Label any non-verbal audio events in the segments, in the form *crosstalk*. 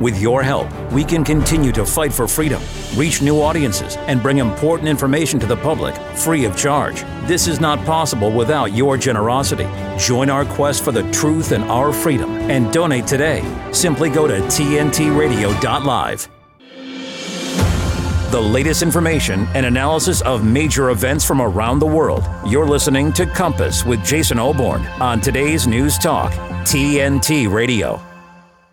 With your help, we can continue to fight for freedom, reach new audiences, and bring important information to the public free of charge. This is not possible without your generosity. Join our quest for the truth and our freedom and donate today. Simply go to tntradio.live. The latest information and analysis of major events from around the world. You're listening to Compass with Jason Olbourne on today's News Talk, TNT Radio.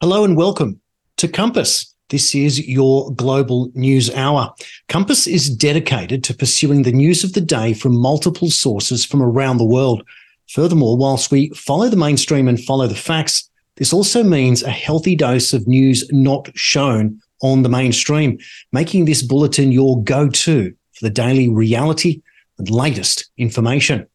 Hello and welcome to Compass. This is your global news hour. Compass is dedicated to pursuing the news of the day from multiple sources from around the world. Furthermore, whilst we follow the mainstream and follow the facts, this also means a healthy dose of news not shown on the mainstream, making this bulletin your go to for the daily reality and latest information.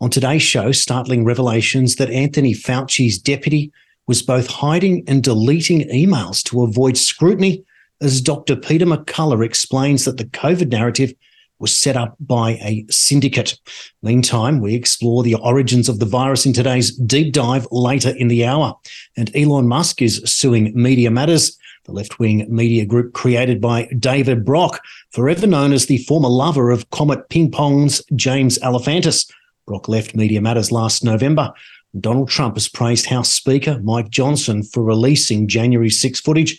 On today's show, startling revelations that Anthony Fauci's deputy was both hiding and deleting emails to avoid scrutiny, as Dr. Peter McCullough explains that the COVID narrative was set up by a syndicate. Meantime, we explore the origins of the virus in today's deep dive later in the hour. And Elon Musk is suing Media Matters the left wing media group created by David Brock, forever known as the former lover of Comet Ping Pong's James Alefantis. Brock left Media Matters last November. Donald Trump has praised House Speaker Mike Johnson for releasing January 6 footage.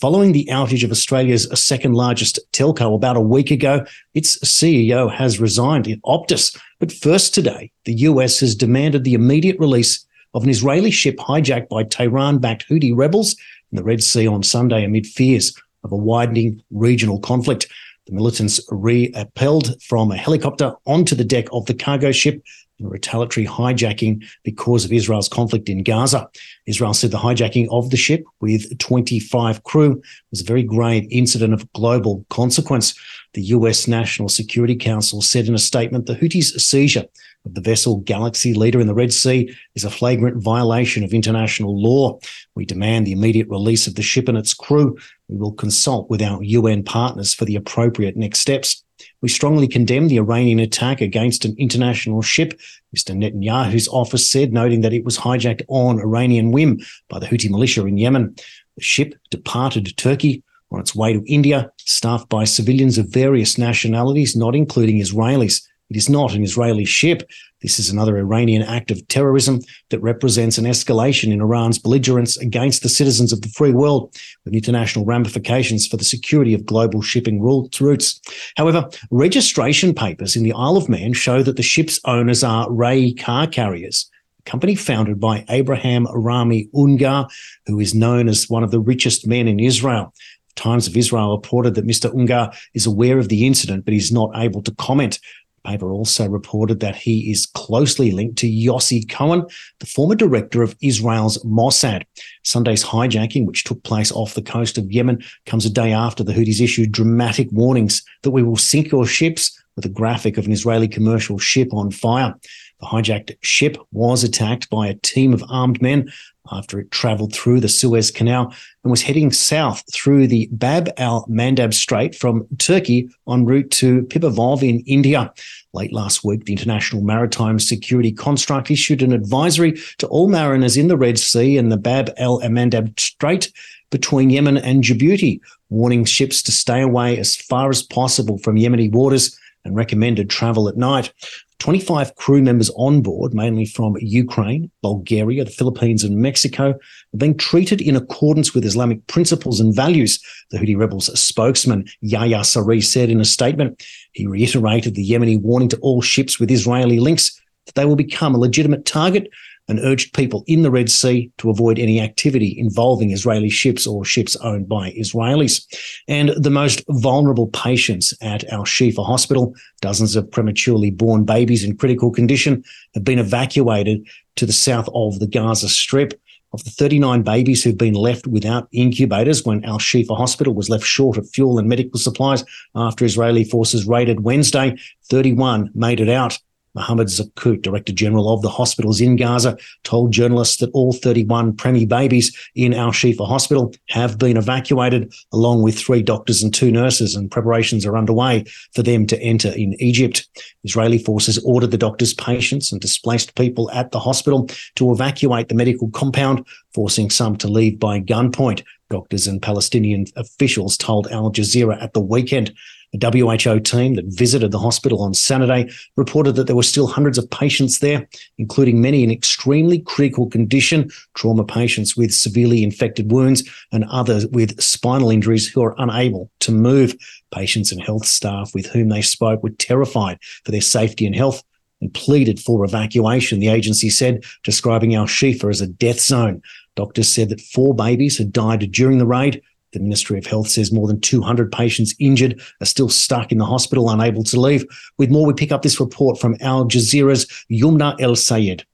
Following the outage of Australia's second largest telco about a week ago, its CEO has resigned in Optus. But first today, the US has demanded the immediate release of an Israeli ship hijacked by Tehran backed Houthi rebels in the Red Sea on Sunday amid fears of a widening regional conflict. The militants re-appelled from a helicopter onto the deck of the cargo ship retaliatory hijacking because of Israel's conflict in Gaza. Israel said the hijacking of the ship with 25 crew was a very grave incident of global consequence. The US National Security Council said in a statement the Houthis' seizure of the vessel Galaxy Leader in the Red Sea is a flagrant violation of international law. We demand the immediate release of the ship and its crew. We will consult with our UN partners for the appropriate next steps. We strongly condemn the Iranian attack against an international ship, Mr. Netanyahu's office said, noting that it was hijacked on Iranian whim by the Houthi militia in Yemen. The ship departed Turkey on its way to India, staffed by civilians of various nationalities, not including Israelis. It is not an Israeli ship. This is another Iranian act of terrorism that represents an escalation in Iran's belligerence against the citizens of the free world, with international ramifications for the security of global shipping routes. However, registration papers in the Isle of Man show that the ship's owners are Ray Car Carriers, a company founded by Abraham Rami Ungar, who is known as one of the richest men in Israel. Times of Israel reported that Mr. Ungar is aware of the incident, but is not able to comment paper also reported that he is closely linked to Yossi Cohen, the former director of Israel's Mossad. Sunday's hijacking, which took place off the coast of Yemen, comes a day after the Houthis issued dramatic warnings that we will sink your ships with a graphic of an Israeli commercial ship on fire. The hijacked ship was attacked by a team of armed men after it traveled through the Suez Canal and was heading south through the Bab al Mandab Strait from Turkey en route to Pipavav in India. Late last week, the International Maritime Security Construct issued an advisory to all mariners in the Red Sea and the Bab al Mandab Strait between Yemen and Djibouti, warning ships to stay away as far as possible from Yemeni waters and recommended travel at night. 25 crew members on board, mainly from Ukraine, Bulgaria, the Philippines, and Mexico, are being treated in accordance with Islamic principles and values, the Houthi rebels' spokesman Yahya Saree said in a statement. He reiterated the Yemeni warning to all ships with Israeli links that they will become a legitimate target and urged people in the Red Sea to avoid any activity involving Israeli ships or ships owned by Israelis. And the most vulnerable patients at Al Shifa Hospital, dozens of prematurely born babies in critical condition, have been evacuated to the south of the Gaza Strip. Of the 39 babies who've been left without incubators when Al Shifa Hospital was left short of fuel and medical supplies after Israeli forces raided Wednesday, 31 made it out. Mohammed Zakut, Director General of the hospitals in Gaza, told journalists that all 31 preemie babies in Al Shifa Hospital have been evacuated, along with three doctors and two nurses, and preparations are underway for them to enter in Egypt. Israeli forces ordered the doctors, patients, and displaced people at the hospital to evacuate the medical compound, forcing some to leave by gunpoint. Doctors and Palestinian officials told Al Jazeera at the weekend. A WHO team that visited the hospital on Saturday reported that there were still hundreds of patients there, including many in extremely critical condition, trauma patients with severely infected wounds, and others with spinal injuries who are unable to move. Patients and health staff with whom they spoke were terrified for their safety and health and pleaded for evacuation, the agency said, describing Al Shifa as a death zone. Doctors said that four babies had died during the raid. The Ministry of Health says more than 200 patients injured are still stuck in the hospital, unable to leave. With more, we pick up this report from Al Jazeera's Yumna El Sayed.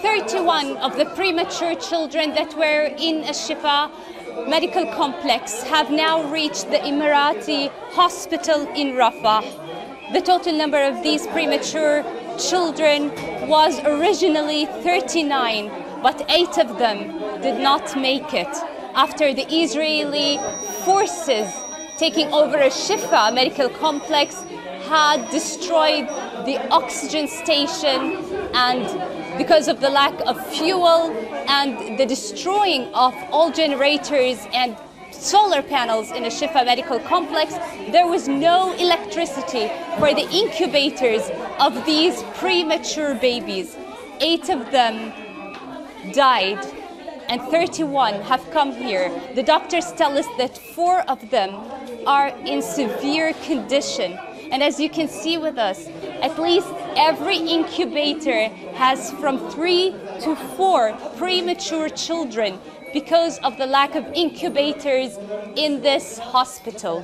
31 of the premature children that were in a Shifa medical complex have now reached the Emirati hospital in Rafah. The total number of these premature children was originally 39, but eight of them did not make it after the Israeli forces taking over a Shifa medical complex had destroyed the oxygen station and because of the lack of fuel and the destroying of all generators and solar panels in a Shifa medical complex, there was no electricity for the incubators of these premature babies. Eight of them died and 31 have come here. The doctors tell us that four of them are in severe condition. And as you can see with us, at least every incubator has from three to four premature children because of the lack of incubators in this hospital.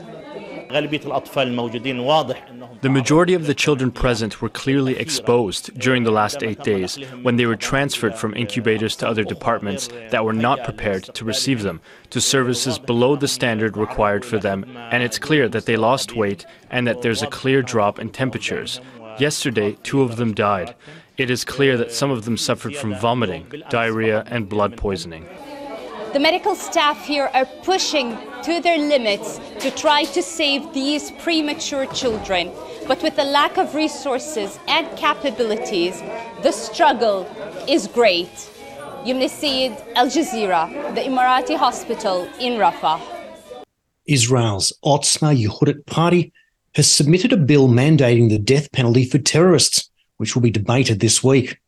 The majority of the children present were clearly exposed during the last eight days when they were transferred from incubators to other departments that were not prepared to receive them, to services below the standard required for them, and it's clear that they lost weight and that there's a clear drop in temperatures. Yesterday, two of them died. It is clear that some of them suffered from vomiting, diarrhea, and blood poisoning. The medical staff here are pushing to their limits to try to save these premature children. But with the lack of resources and capabilities, the struggle is great. Sayed, Al Jazeera, the Emirati hospital in Rafah. Israel's Otzma Yehudit Party has submitted a bill mandating the death penalty for terrorists, which will be debated this week.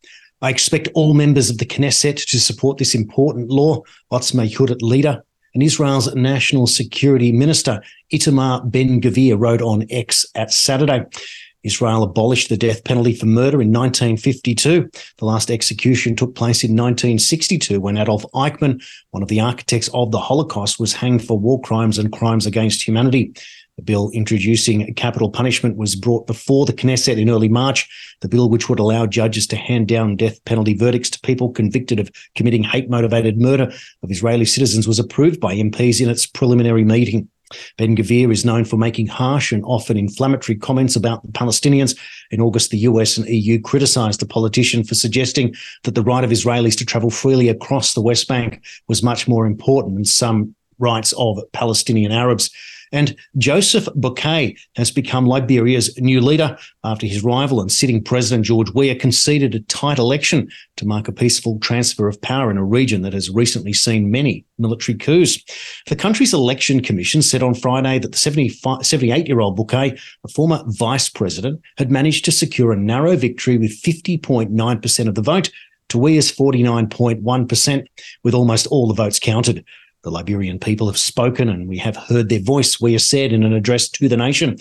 I expect all members of the Knesset to support this important law, Otzma Yehudit leader and Israel's national security minister, Itamar Ben Gvir, wrote on X at Saturday. Israel abolished the death penalty for murder in 1952. The last execution took place in 1962 when Adolf Eichmann, one of the architects of the Holocaust, was hanged for war crimes and crimes against humanity. Bill introducing capital punishment was brought before the Knesset in early March. The bill, which would allow judges to hand down death penalty verdicts to people convicted of committing hate motivated murder of Israeli citizens, was approved by MPs in its preliminary meeting. Ben Gvir is known for making harsh and often inflammatory comments about the Palestinians. In August, the US and EU criticised the politician for suggesting that the right of Israelis to travel freely across the West Bank was much more important than some rights of Palestinian Arabs. And Joseph Boakai has become Liberia's new leader after his rival and sitting president George Weah conceded a tight election to mark a peaceful transfer of power in a region that has recently seen many military coups. The country's election commission said on Friday that the 78 year old Boakai, a former vice president, had managed to secure a narrow victory with 50.9% of the vote to Weah's 49.1%, with almost all the votes counted. The Liberian people have spoken and we have heard their voice, Weah said in an address to the nation.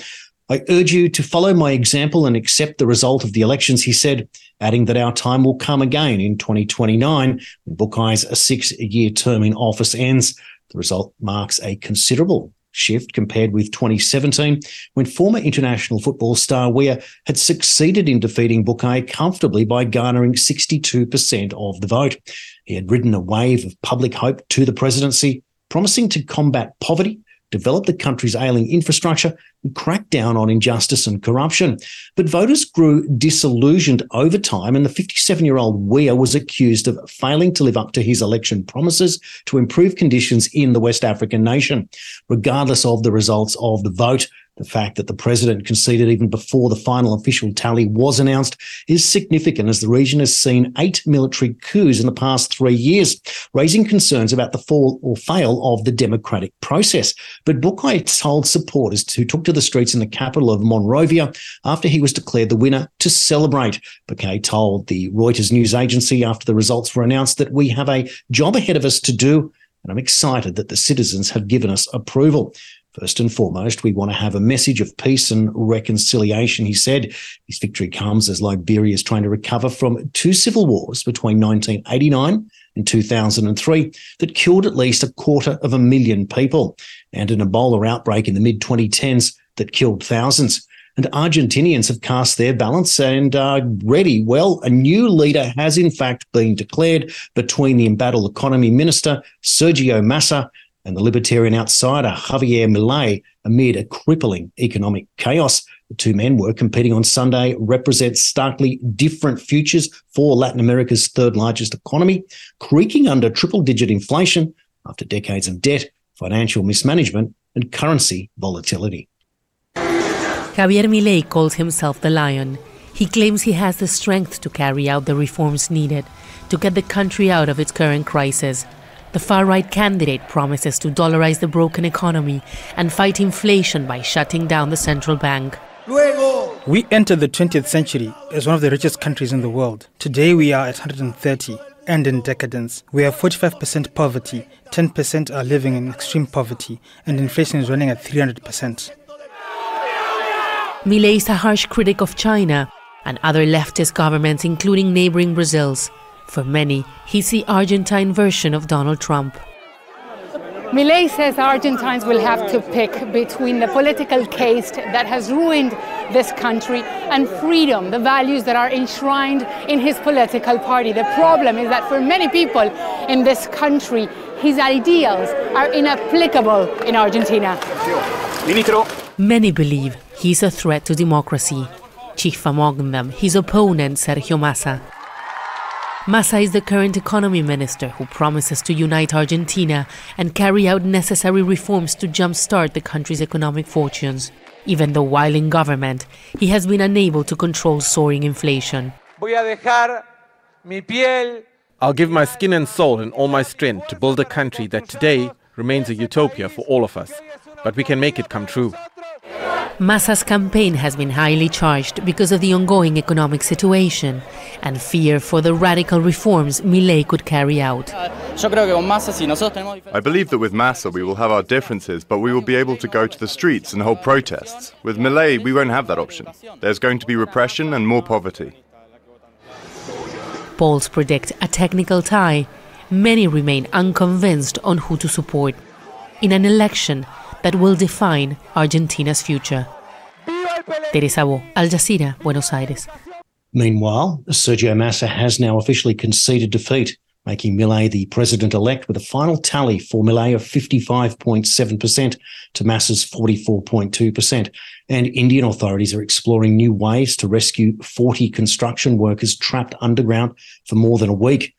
I urge you to follow my example and accept the result of the elections, he said, adding that our time will come again in 2029 when Boakai's six year term in office ends. The result marks a considerable shift compared with 2017, when former international football star Weah had succeeded in defeating Boakai comfortably by garnering 62% of the vote. He had ridden a wave of public hope to the presidency, promising to combat poverty, develop the country's ailing infrastructure, and crack down on injustice and corruption. But voters grew disillusioned over time, and the 57 year old Weah was accused of failing to live up to his election promises to improve conditions in the West African nation. Regardless of the results of the vote, The fact that the president conceded even before the final official tally was announced is significant as the region has seen eight military coups in the past three years, raising concerns about the fall or fail of the democratic process. But Boakai told supporters who took to the streets in the capital of Monrovia after he was declared the winner to celebrate. Boakai told the Reuters news agency after the results were announced that we have a job ahead of us to do and I'm excited that the citizens have given us approval. First and foremost, we want to have a message of peace and reconciliation, he said. His victory comes as Liberia is trying to recover from two civil wars between 1989 and 2003 that killed at least a quarter of a million people, and an Ebola outbreak in the mid 2010s that killed thousands. And Argentinians have cast their balance and are ready. Well, a new leader has in fact been declared between the embattled economy minister, Sergio Massa, and the libertarian outsider Javier Milei amid a crippling economic chaos. The two men were competing on Sunday represent starkly different futures for Latin America's third largest economy, creaking under triple digit inflation after decades of debt, financial mismanagement, and currency volatility. Javier Milei calls himself the lion. He claims he has the strength to carry out the reforms needed to get the country out of its current crisis the far right candidate promises to dollarize the broken economy and fight inflation by shutting down the central bank. We entered the 20th century as one of the richest countries in the world. Today we are at 130 and in decadence. We have 45% poverty, 10% are living in extreme poverty, and inflation is running at 300%. Milei is a harsh critic of China and other leftist governments, including neighboring Brazil's. For many, he's the Argentine version of Donald Trump. Milei says Argentines will have to pick between the political caste that has ruined this country and freedom, the values that are enshrined in his political party. The problem is that for many people in this country, his ideals are inapplicable in Argentina. Many believe he's a threat to democracy. Chief among them, his opponent, Sergio Massa. Massa is the current economy minister who promises to unite Argentina and carry out necessary reforms to jumpstart the country's economic fortunes. Even though while in government, he has been unable to control soaring inflation. I'll give my skin and soul and all my strength to build a country that today remains a utopia for all of us, but we can make it come true. Massa's campaign has been highly charged because of the ongoing economic situation and fear for the radical reforms Milei could carry out. I believe that with Massa we will have our differences, but we will be able to go to the streets and hold protests. With Milei, we won't have that option. There's going to be repression and more poverty. Polls predict a technical tie. Many remain unconvinced on who to support. In an election that will define Argentina's future. Teresa Bo, Al Jazeera, Buenos Aires. Meanwhile, Sergio Massa has now officially conceded defeat, making Milei the president elect with a final tally for Milei of 55.7% to Massa's 44.2%. And Indian authorities are exploring new ways to rescue 40 construction workers trapped underground for more than a week.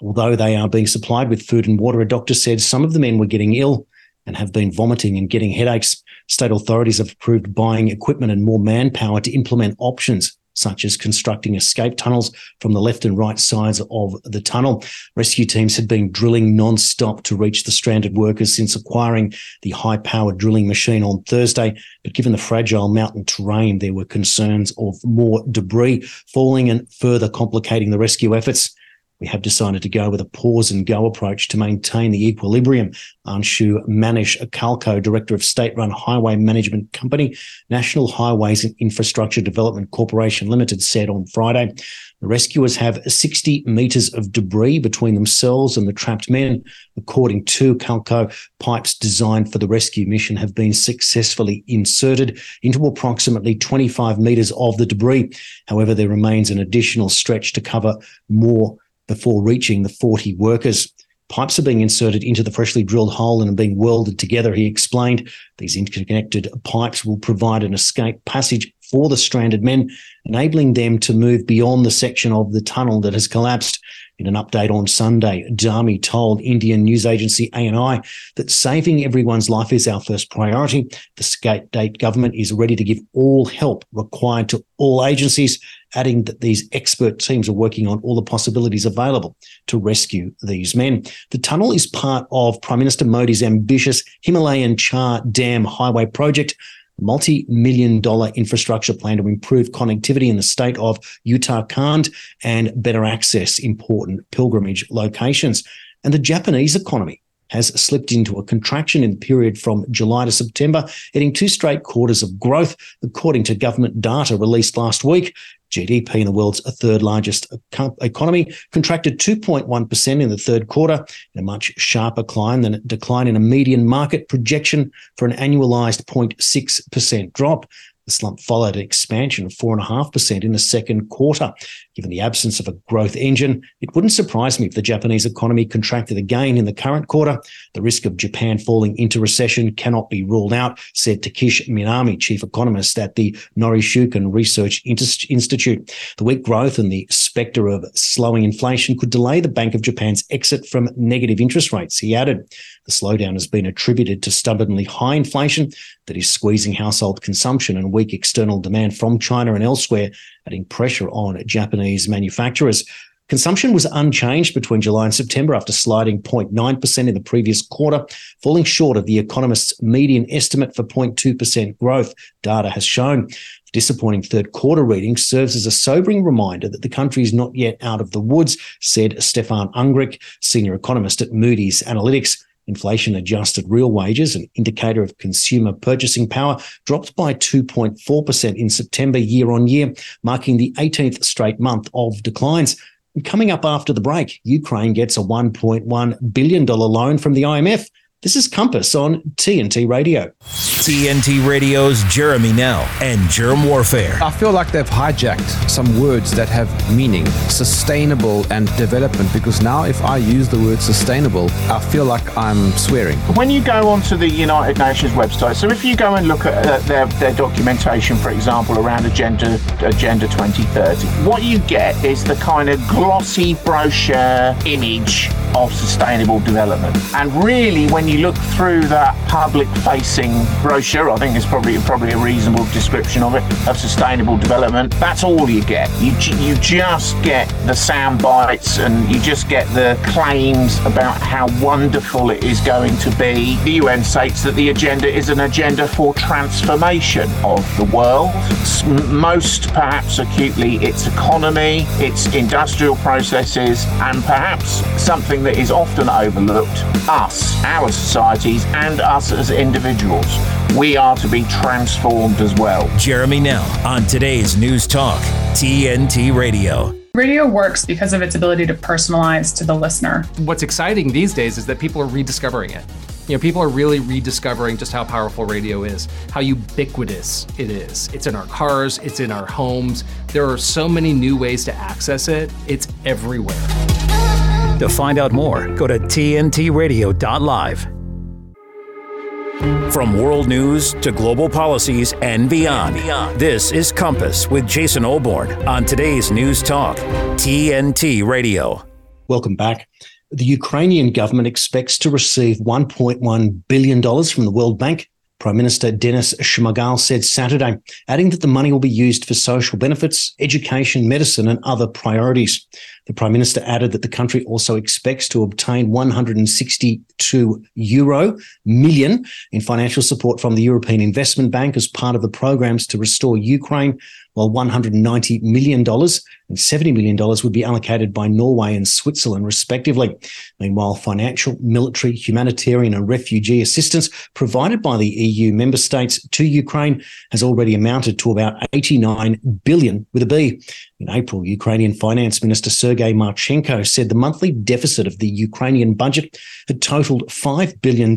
Although they are being supplied with food and water, a doctor said some of the men were getting ill and have been vomiting and getting headaches. State authorities have approved buying equipment and more manpower to implement options such as constructing escape tunnels from the left and right sides of the tunnel. Rescue teams had been drilling non-stop to reach the stranded workers since acquiring the high-powered drilling machine on Thursday. But given the fragile mountain terrain, there were concerns of more debris falling and further complicating the rescue efforts we have decided to go with a pause and go approach to maintain the equilibrium. Anshu Manish Khalkho, Director of State Run Highway Management Company, National Highways and Infrastructure Development Corporation Limited, said on Friday. The rescuers have 60 metres of debris between themselves and the trapped men. According to Khalkho, pipes designed for the rescue mission have been successfully inserted into approximately 25 metres of the debris. However, there remains an additional stretch to cover more before reaching the 40 workers. Pipes are being inserted into the freshly drilled hole and are being welded together, he explained. These interconnected pipes will provide an escape passage for the stranded men, enabling them to move beyond the section of the tunnel that has collapsed. In an update on Sunday, Dhami told Indian news agency ANI that saving everyone's life is our first priority. The state government is ready to give all help required to all agencies, adding that these expert teams are working on all the possibilities available to rescue these men. The tunnel is part of Prime Minister Modi's ambitious Himalayan Char Dham highway project multi million dollar infrastructure plan to improve connectivity in the state of Uttarakhand and better access important pilgrimage locations. And the Japanese economy has slipped into a contraction in the period from July to September, hitting two straight quarters of growth, according to government data released last week. GDP in the world's third largest economy contracted 2.1% in the third quarter, a much sharper decline than decline in a median market projection for an annualized 0.6% drop. The slump followed an expansion of 4.5% in the second quarter. Given the absence of a growth engine, it wouldn't surprise me if the Japanese economy contracted again in the current quarter. The risk of Japan falling into recession cannot be ruled out, said Takeshi Minami, chief economist at the Norinchukin Research Institute. The weak growth and the spectre of slowing inflation could delay the Bank of Japan's exit from negative interest rates, he added. The slowdown has been attributed to stubbornly high inflation that is squeezing household consumption and weak external demand from China and elsewhere, adding pressure on Japanese manufacturers. Consumption was unchanged between July and September after sliding 0.9% in the previous quarter, falling short of the economist's median estimate for 0.2% growth, data has shown. The disappointing third quarter reading serves as a sobering reminder that the country is not yet out of the woods, said Stefan Angrick, senior economist at Moody's Analytics. Inflation adjusted real wages, an indicator of consumer purchasing power, dropped by 2.4% in September year on year, marking the 18th straight month of declines. Coming up after the break, Ukraine gets a $1.1 billion loan from the IMF this is Compass on TNT Radio. TNT Radio's Jeremy Nell and Germ Warfare. I feel like they've hijacked some words that have meaning, sustainable and development, because now if I use the word sustainable, I feel like I'm swearing. When you go onto the United Nations website, so if you go and look at uh, their, their documentation, for example, around Agenda, Agenda 2030, what you get is the kind of glossy brochure image of sustainable development. And really, when you look through that public-facing brochure, I think it's probably probably a reasonable description of it of sustainable development. That's all you get. You you just get the sound bites and you just get the claims about how wonderful it is going to be. The UN states that the agenda is an agenda for transformation of the world. Most perhaps acutely its economy, its industrial processes, and perhaps something that is often overlooked us, our societies, and us as individuals. We are to be transformed as well. Jeremy Nell on today's News Talk, TNT Radio. Radio works because of its ability to personalize to the listener. What's exciting these days is that people are rediscovering it. You know, people are really rediscovering just how powerful radio is, how ubiquitous it is. It's in our cars, it's in our homes. There are so many new ways to access it, it's everywhere. To find out more, go to tntradio.live. From world news to global policies and beyond, this is Compass with Jason Olbourne on today's News Talk, TNT Radio. Welcome back. The Ukrainian government expects to receive $1.1 billion from the World Bank Prime Minister Denis Shmyhal said Saturday, adding that the money will be used for social benefits, education, medicine, and other priorities. The Prime Minister added that the country also expects to obtain 162 euro million in financial support from the European Investment Bank as part of the programs to restore Ukraine while $190 million and $70 million would be allocated by Norway and Switzerland, respectively. Meanwhile, financial, military, humanitarian, and refugee assistance provided by the EU member states to Ukraine has already amounted to about 89 billion with a B. In April, Ukrainian Finance Minister Sergei Marchenko said the monthly deficit of the Ukrainian budget had totaled $5 billion,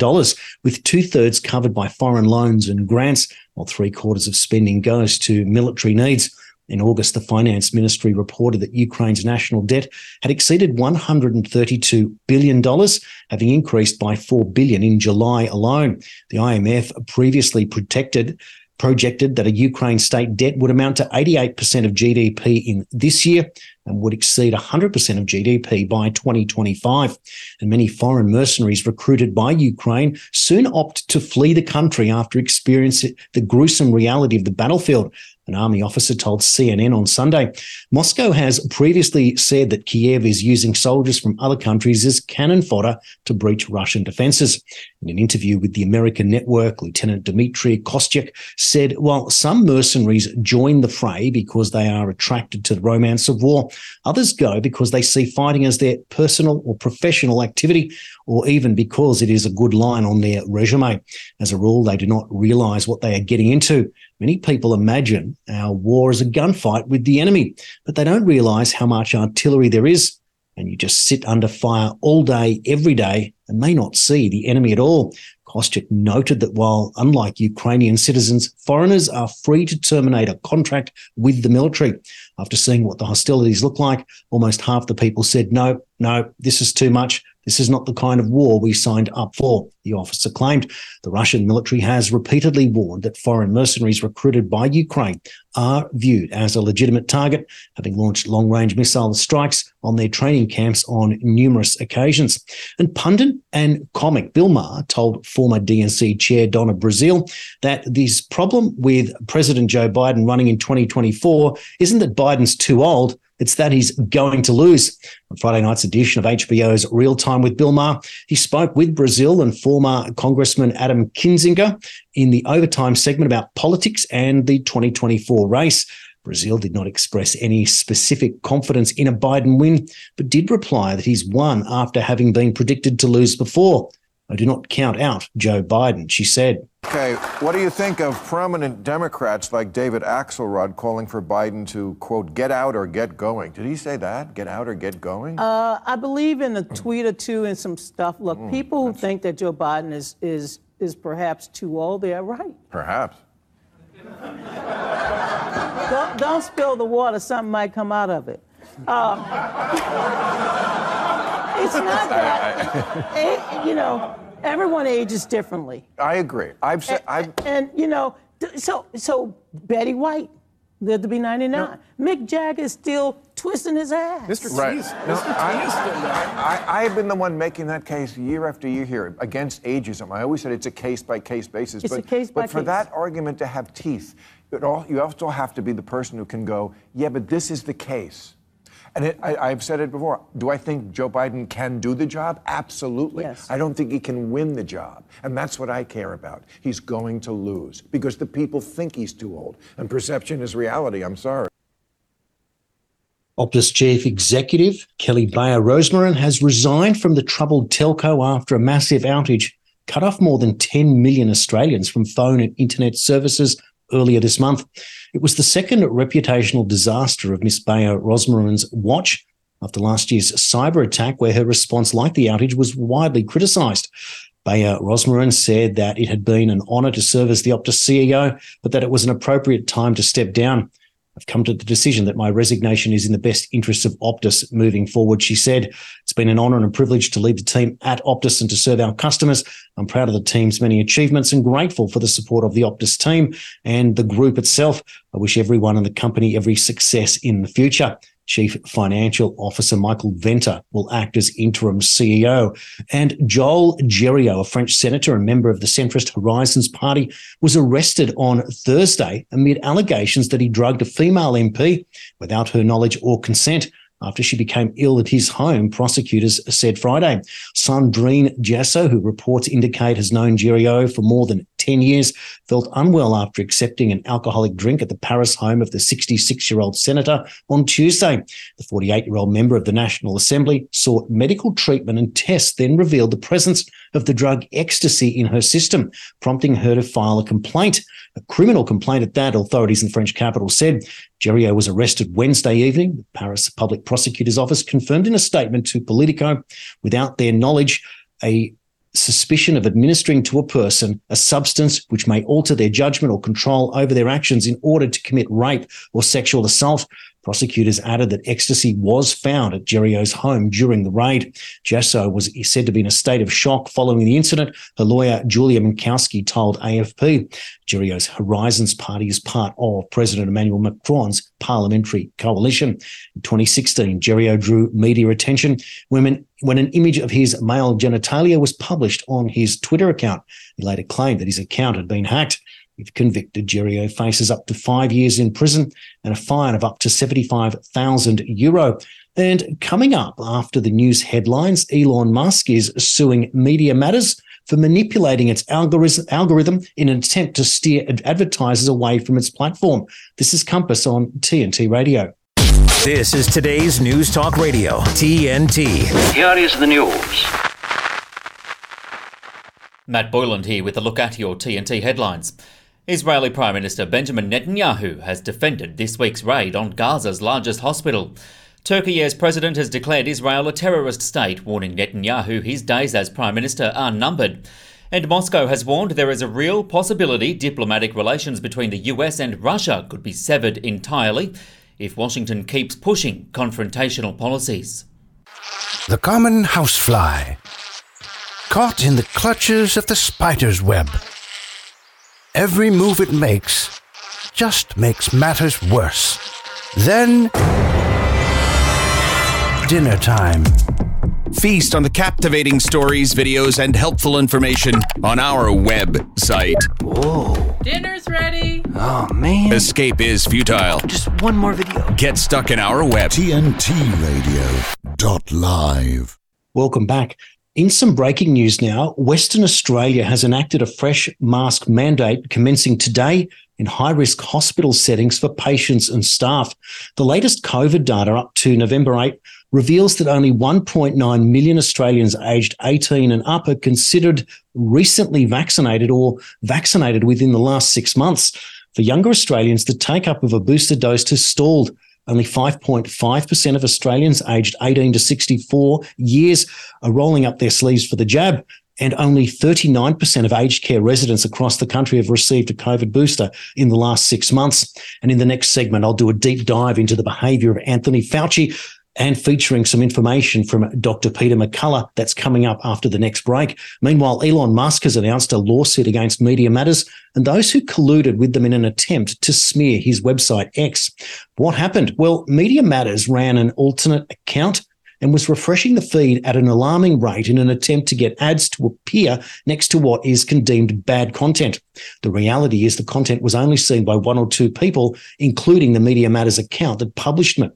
with two thirds covered by foreign loans and grants while three quarters of spending goes to military needs. In August, the finance ministry reported that Ukraine's national debt had exceeded $132 billion, having increased by 4 billion in July alone. The IMF previously projected projected that a Ukraine state debt would amount to 88% of GDP in this year and would exceed 100% of GDP by 2025. And many foreign mercenaries recruited by Ukraine soon opt to flee the country after experiencing the gruesome reality of the battlefield an army officer told CNN on Sunday. Moscow has previously said that Kiev is using soldiers from other countries as cannon fodder to breach Russian defenses. In an interview with the American network, Lieutenant Dmitry Kostyuk said while some mercenaries join the fray because they are attracted to the romance of war, others go because they see fighting as their personal or professional activity, or even because it is a good line on their resume. As a rule, they do not realize what they are getting into. Many people imagine our war is a gunfight with the enemy, but they don't realize how much artillery there is. And you just sit under fire all day, every day, and may not see the enemy at all. Kostyuk noted that while, unlike Ukrainian citizens, foreigners are free to terminate a contract with the military. After seeing what the hostilities look like, almost half the people said, no, no, this is too much. This is not the kind of war we signed up for, the officer claimed. The Russian military has repeatedly warned that foreign mercenaries recruited by Ukraine are viewed as a legitimate target, having launched long range missile strikes on their training camps on numerous occasions. And pundit and comic Bill Maher told former DNC chair Donna Brazile that this problem with President Joe Biden running in 2024 isn't that Biden's too old, it's that he's going to lose. On Friday night's edition of HBO's Real Time with Bill Maher, he spoke with Brazile and former Congressman Adam Kinzinger in the overtime segment about politics and the 2024 race. Brazile did not express any specific confidence in a Biden win, but did reply that he's won after having been predicted to lose before. I do not count out Joe Biden, she said. Okay, what do you think of prominent Democrats like David Axelrod calling for Biden to, quote, get out or get going? Did he say that? Get out or get going? Uh, I believe in a tweet or two and some stuff. Look, mm, people who think that Joe Biden is, is, is perhaps too old, they are right. Perhaps. *laughs* don't, don't, spill the water, something might come out of it. Uh, *laughs* it's not that. it, *laughs* eh, you know, everyone ages differently. I agree. I've said, and, and, you know, so so Betty White lived to be 99. No. Mick Jagger is still twisting his ass. Mr. Right. Tease, no, Mr. I, I, I, have been the one making that case year after year here against ageism. I always said it's a case by case basis. It's but, a case by but for case. that argument to have teeth, all, you also have to be the person who can go, yeah, but this is the case. And it, I, have said it before. Do I think Joe Biden can do the job? Absolutely. Yes. I don't think he can win the job. And that's what I care about. He's going to lose because the people think he's too old. And perception is reality. I'm sorry. Optus chief executive Kelly Bayer Rosmarin has resigned from the troubled telco after a massive outage cut off more than 10 million Australians from phone and internet services earlier this month. It was the second reputational disaster of Miss Bayer Rosmarin's watch after last year's cyber attack, where her response, like the outage, was widely criticised. Bayer Rosmarin said that it had been an honour to serve as the Optus CEO, but that it was an appropriate time to step down. I've come to the decision that my resignation is in the best interests of Optus moving forward, she said. It's been an honour and a privilege to lead the team at Optus and to serve our customers. I'm proud of the team's many achievements and grateful for the support of the Optus team and the group itself. I wish everyone in the company every success in the future. Chief Financial Officer Michael Venter will act as interim CEO. And Joel Guerriau, a French senator and member of the centrist Horizons Party, was arrested on Thursday amid allegations that he drugged a female MP without her knowledge or consent after she became ill at his home, prosecutors said Friday. Sandrine Josso, who reports indicate has known Guerriau for more than 10 years, felt unwell after accepting an alcoholic drink at the Paris home of the 66 year old senator on Tuesday. The 48 year old member of the National Assembly sought medical treatment and tests, then revealed the presence of the drug ecstasy in her system, prompting her to file a complaint. A criminal complaint at that, authorities in the French capital said. Guerriau was arrested Wednesday evening. The Paris Public Prosecutor's Office confirmed in a statement to Politico, without their knowledge, a suspicion of administering to a person a substance which may alter their judgment or control over their actions in order to commit rape or sexual assault. Prosecutors added that ecstasy was found at Guerriau's home during the raid. Josso was said to be in a state of shock following the incident. Her lawyer, Julia Minkowski, told AFP. Guerriau's Horizons Party is part of President Emmanuel Macron's parliamentary coalition. In 2016, Guerriau drew media attention when an image of his male genitalia was published on his Twitter account. He later claimed that his account had been hacked. If convicted, Guerriau faces up to five years in prison and a fine of up to 75,000 euro. And coming up after the news headlines, Elon Musk is suing Media Matters for manipulating its algorithm in an attempt to steer advertisers away from its platform. This is Compass on TNT Radio. This is today's News Talk Radio, TNT. Here is the news. Matt Boyland here with a look at your TNT headlines. Israeli Prime Minister Benjamin Netanyahu has defended this week's raid on Gaza's largest hospital. Turkey's president has declared Israel a terrorist state, warning Netanyahu his days as Prime Minister are numbered. And Moscow has warned there is a real possibility diplomatic relations between the US and Russia could be severed entirely if Washington keeps pushing confrontational policies. The common housefly, caught in the clutches of the spider's web. Every move it makes just makes matters worse. Then, dinner time. Feast on the captivating stories, videos, and helpful information on our website. Whoa. Dinner's ready. Oh, man. Escape is futile. Just one more video. Get stuck in our web. TNT Radio. Dot live. Welcome back. In some breaking news now, Western Australia has enacted a fresh mask mandate commencing today in high risk hospital settings for patients and staff. The latest COVID data up to November 8 reveals that only 1.9 million Australians aged 18 and up are considered recently vaccinated or vaccinated within the last six months. For younger Australians, the take up of a booster dose has stalled only 5.5% of Australians aged 18 to 64 years are rolling up their sleeves for the jab. And only 39% of aged care residents across the country have received a COVID booster in the last six months. And in the next segment, I'll do a deep dive into the behavior of Anthony Fauci, and featuring some information from Dr. Peter McCullough that's coming up after the next break. Meanwhile, Elon Musk has announced a lawsuit against Media Matters and those who colluded with them in an attempt to smear his website X. What happened? Well, Media Matters ran an alternate account and was refreshing the feed at an alarming rate in an attempt to get ads to appear next to what is condemned bad content. The reality is the content was only seen by one or two people, including the Media Matters account that published it.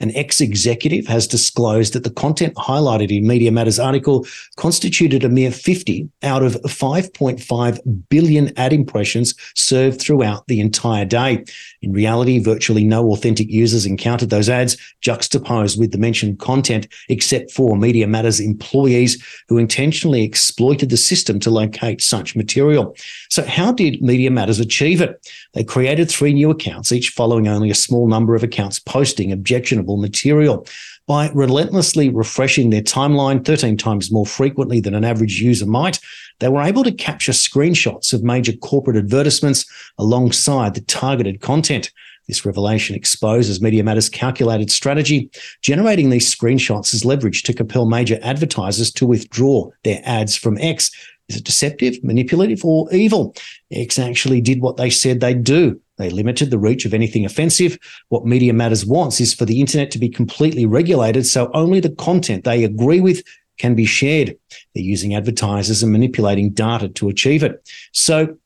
An ex executive has disclosed that the content highlighted in Media Matters article constituted a mere 50 out of 5.5 billion ad impressions served throughout the entire day. In reality, virtually no authentic users encountered those ads juxtaposed with the mentioned content, except for Media Matters employees who intentionally exploited the system to locate such material. So, how did Media Matters achieve it? They created three new accounts, each following only a small number of accounts posting objectionable material. By relentlessly refreshing their timeline 13 times more frequently than an average user might, they were able to capture screenshots of major corporate advertisements alongside the targeted content. This revelation exposes Media Matters' calculated strategy. Generating these screenshots is leverage to compel major advertisers to withdraw their ads from X. Is it deceptive, manipulative, or evil? X actually did what they said they'd do. They limited the reach of anything offensive. What Media Matters wants is for the internet to be completely regulated so only the content they agree with can be shared. They're using advertisers and manipulating data to achieve it. So,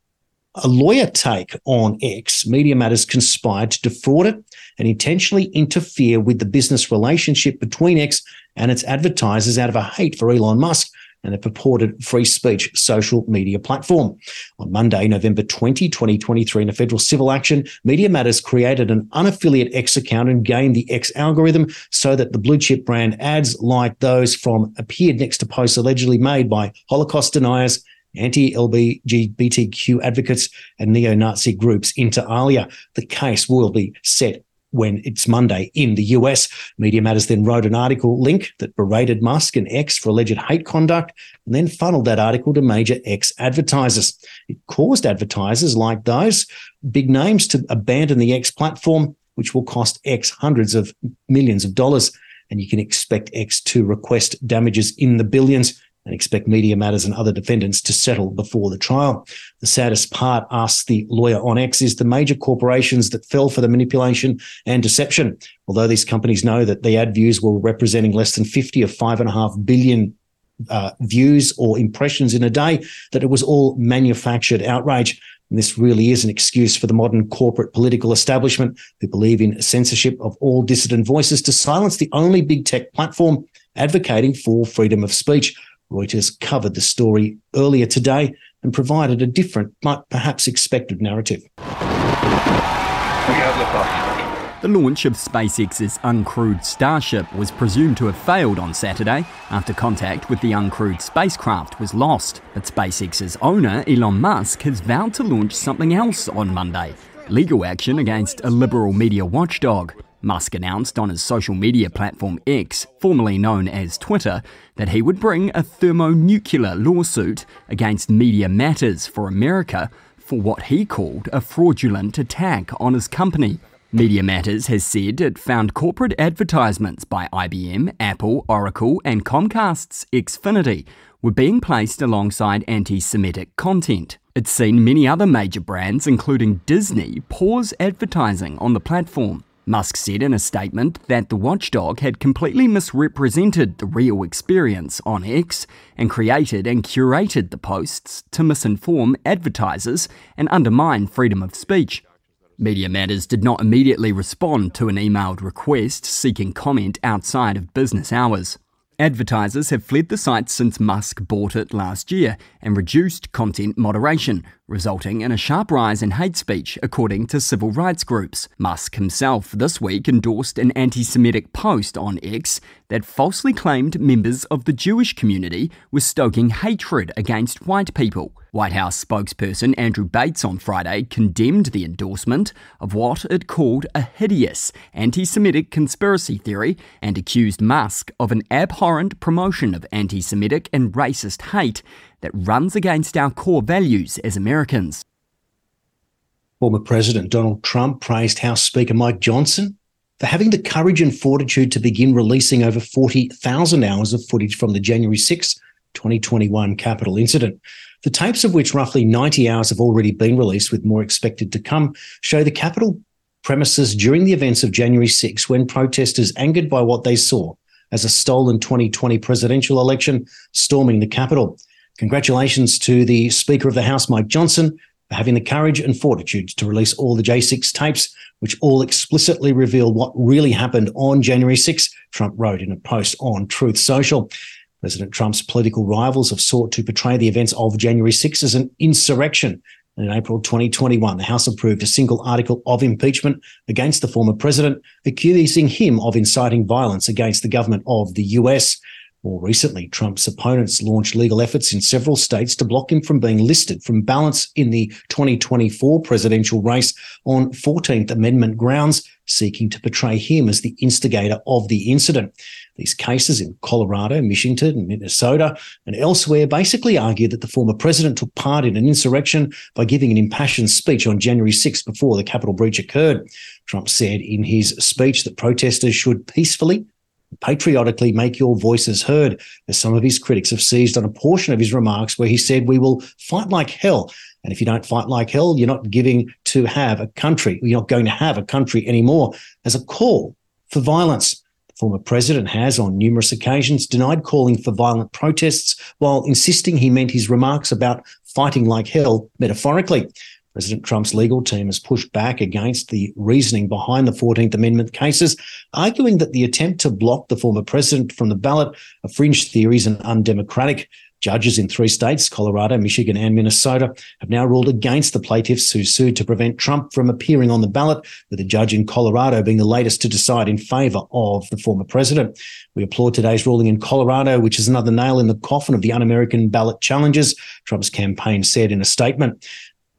a lawyer take on X, Media Matters conspired to defraud it and intentionally interfere with the business relationship between X and its advertisers out of a hate for Elon Musk and a purported free speech social media platform. On Monday, November 20, 2023, in a federal civil action, Media Matters created an unaffiliate X account and gamed the X algorithm so that the blue chip brand ads like those from appeared next to posts allegedly made by Holocaust deniers anti LGBTQ advocates and neo Nazi groups inter alia. The case will be set when it's Monday in the US. Media Matters then wrote an article link that berated Musk and X for alleged hate conduct and then funneled that article to major X advertisers. It caused advertisers like those big names to abandon the X platform which will cost X hundreds of millions of dollars. And you can expect X to request damages in the billions and expect Media Matters and other defendants to settle before the trial. The saddest part, asks the lawyer on X, is the major corporations that fell for the manipulation and deception. Although these companies know that the ad views were representing less than 50 of five and a half billion uh, views or impressions in a day, that it was all manufactured outrage. And this really is an excuse for the modern corporate political establishment who believe in censorship of all dissident voices to silence the only big tech platform advocating for freedom of speech. Reuters covered the story earlier today and provided a different, but perhaps expected narrative. The launch of SpaceX's uncrewed Starship was presumed to have failed on Saturday after contact with the uncrewed spacecraft was lost. But SpaceX's owner, Elon Musk, has vowed to launch something else on Monday legal action against a liberal media watchdog. Musk announced on his social media platform X, formerly known as Twitter, that he would bring a thermonuclear lawsuit against Media Matters for America for what he called a fraudulent attack on his company. Media Matters has said it found corporate advertisements by IBM, Apple, Oracle, and Comcast's Xfinity were being placed alongside anti Semitic content. It's seen many other major brands, including Disney, pause advertising on the platform. Musk said in a statement that the watchdog had completely misrepresented the real experience on X and created and curated the posts to misinform advertisers and undermine freedom of speech. Media Matters did not immediately respond to an emailed request seeking comment outside of business hours. Advertisers have fled the site since Musk bought it last year and reduced content moderation, resulting in a sharp rise in hate speech, according to civil rights groups. Musk himself this week endorsed an anti Semitic post on X that falsely claimed members of the Jewish community were stoking hatred against white people. White House spokesperson Andrew Bates on Friday condemned the endorsement of what it called a hideous anti Semitic conspiracy theory and accused Musk of an abhorrent promotion of anti Semitic and racist hate that runs against our core values as Americans. Former President Donald Trump praised House Speaker Mike Johnson for having the courage and fortitude to begin releasing over 40,000 hours of footage from the January 6, 2021 Capitol incident. The tapes of which roughly 90 hours have already been released, with more expected to come, show the Capitol premises during the events of January 6 when protesters, angered by what they saw as a stolen 2020 presidential election, storming the Capitol. Congratulations to the Speaker of the House, Mike Johnson, for having the courage and fortitude to release all the J6 tapes, which all explicitly reveal what really happened on January 6, Trump wrote in a post on Truth Social. President Trump's political rivals have sought to portray the events of January 6 as an insurrection. And in April 2021, the House approved a single article of impeachment against the former president, accusing him of inciting violence against the government of the US. More recently, Trump's opponents launched legal efforts in several states to block him from being listed from balance in the 2024 presidential race on 14th Amendment grounds, seeking to portray him as the instigator of the incident. These cases in Colorado, Michigan, Minnesota, and elsewhere basically argue that the former president took part in an insurrection by giving an impassioned speech on January 6 before the Capitol breach occurred. Trump said in his speech that protesters should peacefully patriotically make your voices heard, as some of his critics have seized on a portion of his remarks where he said, We will fight like hell. And if you don't fight like hell, you're not giving to have a country, you're not going to have a country anymore, as a call for violence. The former president has, on numerous occasions, denied calling for violent protests while insisting he meant his remarks about fighting like hell metaphorically. President Trump's legal team has pushed back against the reasoning behind the 14th Amendment cases, arguing that the attempt to block the former president from the ballot are fringe theories and undemocratic. Judges in three states, Colorado, Michigan, and Minnesota, have now ruled against the plaintiffs who sued to prevent Trump from appearing on the ballot, with a judge in Colorado being the latest to decide in favor of the former president. We applaud today's ruling in Colorado, which is another nail in the coffin of the un American ballot challenges, Trump's campaign said in a statement.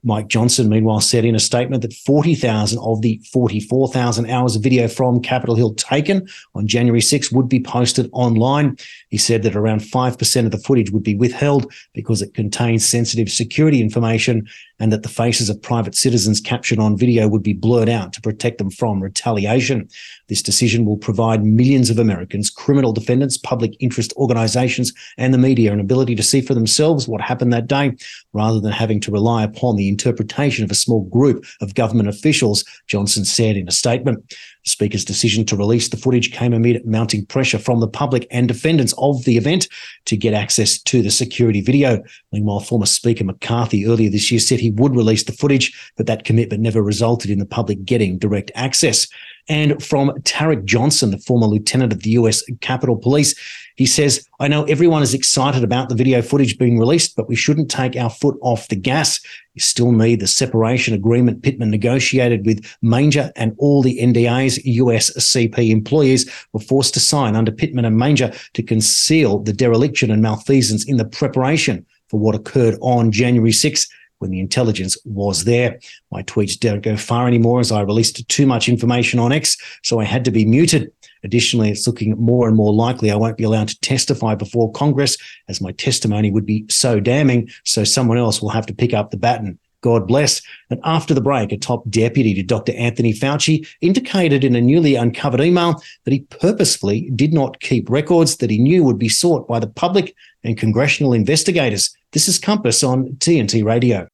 Mike Johnson, meanwhile, said in a statement that 40,000 of the 44,000 hours of video from Capitol Hill taken on January 6 would be posted online. He said that around 5% of the footage would be withheld because it contains sensitive security information and that the faces of private citizens captured on video would be blurred out to protect them from retaliation. This decision will provide millions of Americans, criminal defendants, public interest organizations, and the media an ability to see for themselves what happened that day rather than having to rely upon the interpretation of a small group of government officials, Johnson said in a statement. Speaker's decision to release the footage came amid mounting pressure from the public and defendants of the event to get access to the security video. Meanwhile, former Speaker McCarthy earlier this year said he would release the footage, but that commitment never resulted in the public getting direct access. And from Tarik Johnson, the former lieutenant of the US Capitol Police, he says, I know everyone is excited about the video footage being released, but we shouldn't take our foot off the gas. You still need the separation agreement Pittman negotiated with Manger and all the NDA's USCP employees were forced to sign under Pittman and Manger to conceal the dereliction and malfeasance in the preparation for what occurred on January 6 when the intelligence was there. My tweets don't go far anymore as I released too much information on X, so I had to be muted. Additionally, it's looking more and more likely I won't be allowed to testify before Congress as my testimony would be so damning, so someone else will have to pick up the baton. God bless. And after the break, a top deputy to Dr. Anthony Fauci indicated in a newly uncovered email that he purposefully did not keep records that he knew would be sought by the public and congressional investigators. This is Compass on TNT Radio.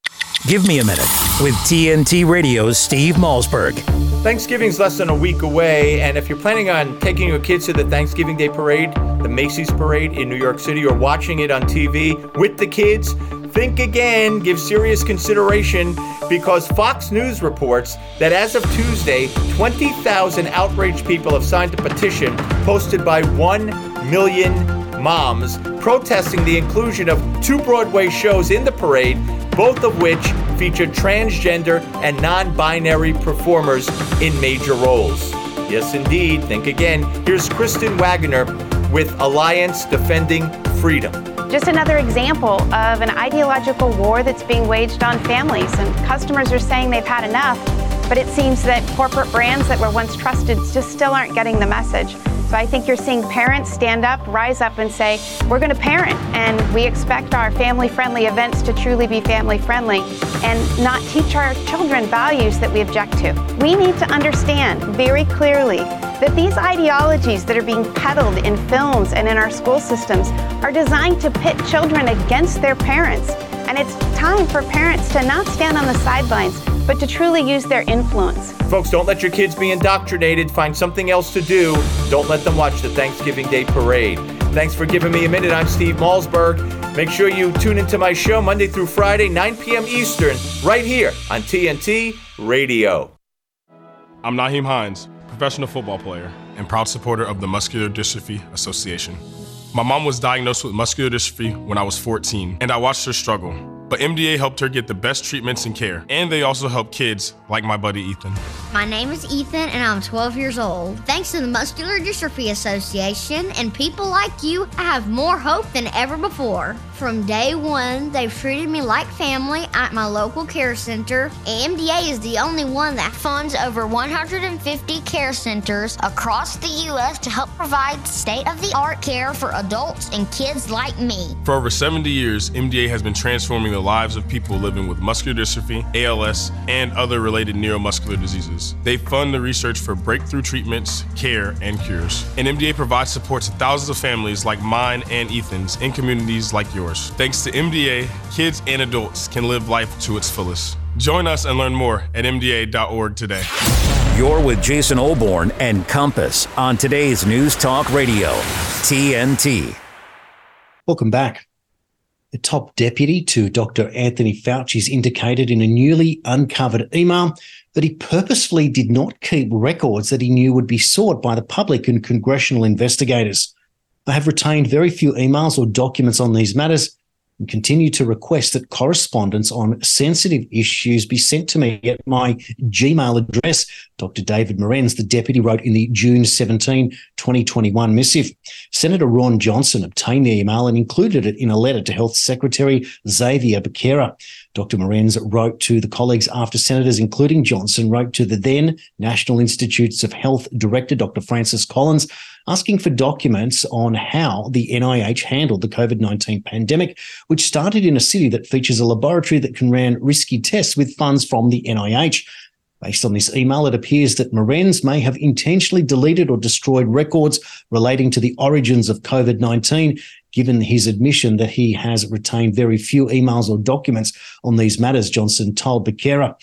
Give me a minute with TNT Radio's Steve Malzberg. Thanksgiving's less than a week away, and if you're planning on taking your kids to the Thanksgiving Day Parade, the Macy's Parade in New York City, or watching it on TV with the kids, think again, give serious consideration because Fox News reports that as of Tuesday, 20,000 outraged people have signed a petition posted by 1 million moms protesting the inclusion of two Broadway shows in the parade, both of which featured transgender and non binary performers in major roles. Yes, indeed. Think again. Here's Kristen Waggoner with Alliance Defending Freedom. Just another example of an ideological war that's being waged on families, and customers are saying they've had enough, but it seems that corporate brands that were once trusted just still aren't getting the message. So I think you're seeing parents stand up, rise up, and say, We're going to parent, and we expect our family friendly events to truly be family friendly and not teach our children values that we object to. We need to understand very clearly that these ideologies that are being peddled in films and in our school systems are designed to pit children against their parents. And it's time for parents to not stand on the sidelines, but to truly use their influence. Folks, don't let your kids be indoctrinated. Find something else to do. Don't let them watch the Thanksgiving Day Parade. Thanks for giving me a minute. I'm Steve Malzberg. Make sure you tune into my show Monday through Friday, 9 p.m. Eastern, right here on TNT Radio. I'm Nyheim Hines, professional football player and proud supporter of the Muscular Dystrophy Association. My mom was diagnosed with muscular dystrophy when I was 14, and I watched her struggle. But MDA helped her get the best treatments and care, and they also help kids like my buddy Ethan. My name is Ethan, and I'm 12 years old. Thanks to the Muscular Dystrophy Association and people like you, I have more hope than ever before. From day one, they've treated me like family at my local care center. MDA is the only one that funds over 150 care centers across the U.S. to help provide state of the art care for adults and kids like me. For over 70 years, MDA has been transforming the lives of people living with muscular dystrophy, ALS, and other related neuromuscular diseases. They fund the research for breakthrough treatments, care, and cures. And MDA provides support to thousands of families like mine and Ethan's in communities like yours. Thanks to MDA, kids and adults can live life to its fullest. Join us and learn more at MDA.org today. You're with Jason Olbourne and Compass on today's News Talk Radio, TNT. Welcome back. The top deputy to Dr. Anthony Fauci has indicated in a newly uncovered email that he purposefully did not keep records that he knew would be sought by the public and congressional investigators. I have retained very few emails or documents on these matters and continue to request that correspondence on sensitive issues be sent to me at my Gmail address, Dr. David Morens, the deputy, wrote in the June 17, 2021 missive. Senator Ron Johnson obtained the email and included it in a letter to Health Secretary Xavier Becerra. Dr. Morens wrote to the colleagues after senators, including Johnson, wrote to the then National Institutes of Health Director, Dr. Francis Collins, asking for documents on how the NIH handled the COVID 19 pandemic, which started in a city that features a laboratory that can run risky tests with funds from the NIH. Based on this email, it appears that Morens may have intentionally deleted or destroyed records relating to the origins of COVID 19, given his admission that he has retained very few emails or documents on these matters, Johnson told Becerra.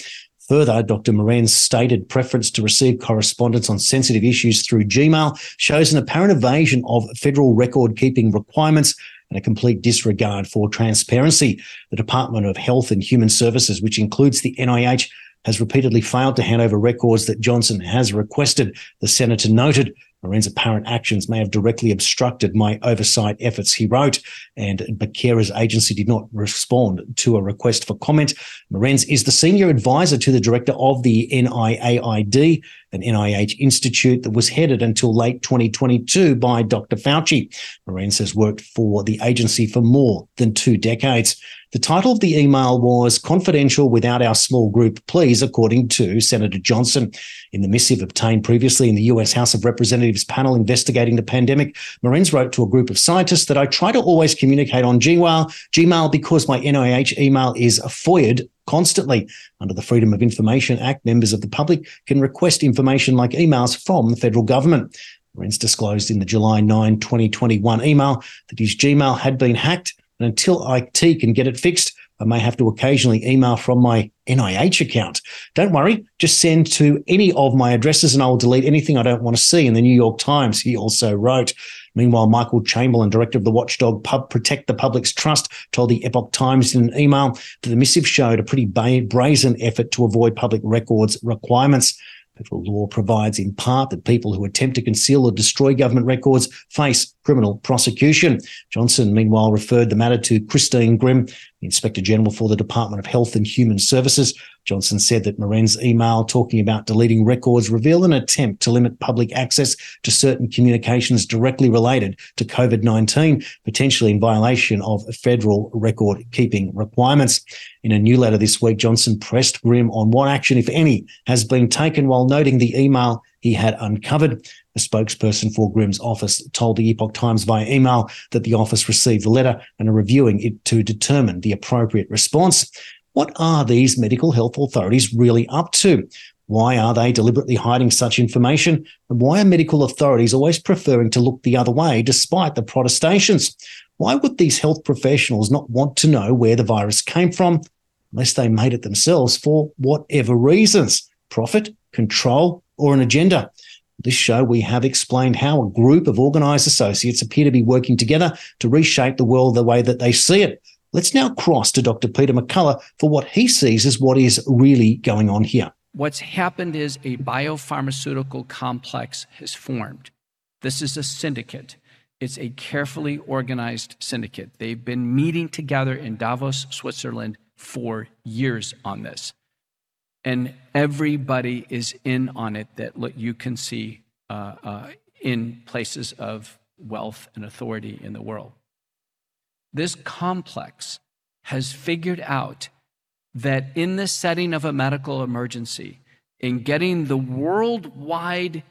Further, Dr. Morens' stated preference to receive correspondence on sensitive issues through Gmail shows an apparent evasion of federal record keeping requirements and a complete disregard for transparency. The Department of Health and Human Services, which includes the NIH, has repeatedly failed to hand over records that Johnson has requested, the senator noted. Morens' apparent actions may have directly obstructed my oversight efforts, he wrote, and Becerra's agency did not respond to a request for comment. Morens is the senior advisor to the director of the NIAID, an NIH institute that was headed until late 2022 by Dr. Fauci. Morens has worked for the agency for more than two decades. The title of the email was Confidential Without Our Small Group, Please, according to Senator Johnson. In the missive obtained previously in the US House of Representatives panel investigating the pandemic, Morens wrote to a group of scientists that I try to always communicate on Gmail, Gmail because my NIH email is FOIA'd constantly. Under the Freedom of Information Act, members of the public can request information like emails from the federal government. Morens disclosed in the July 9, 2021 email that his Gmail had been hacked and until IT can get it fixed, I may have to occasionally email from my NIH account. Don't worry, just send to any of my addresses and I will delete anything I don't want to see. In the New York Times, he also wrote. Meanwhile, Michael Chamberlain, director of the watchdog Pub Protect the Public's Trust, told the Epoch Times in an email that the missive showed a pretty brazen effort to avoid public records requirements. Federal law provides in part that people who attempt to conceal or destroy government records face criminal prosecution. Johnson, meanwhile, referred the matter to Christine Grimm, the Inspector General for the Department of Health and Human Services. Johnson said that Morens' email talking about deleting records revealed an attempt to limit public access to certain communications directly related to COVID 19, potentially in violation of federal record keeping requirements. In a new letter this week, Johnson pressed Grimm on what action, if any, has been taken while noting the email he had uncovered. A spokesperson for Grimm's office told the Epoch Times via email that the office received the letter and are reviewing it to determine the appropriate response. What are these medical health authorities really up to? Why are they deliberately hiding such information? And why are medical authorities always preferring to look the other way despite the protestations? Why would these health professionals not want to know where the virus came from unless they made it themselves for whatever reasons? Profit, control, or an agenda? This show, we have explained how a group of organised associates appear to be working together to reshape the world the way that they see it. Let's now cross to Dr. Peter McCullough for what he sees as what is really going on here. What's happened is a biopharmaceutical complex has formed. This is a syndicate. It's a carefully organized syndicate. They've been meeting together in Davos, Switzerland for years on this. And everybody is in on it that you can see uh, uh, in places of wealth and authority in the world. This complex has figured out that in the setting of a medical emergency, in getting the worldwide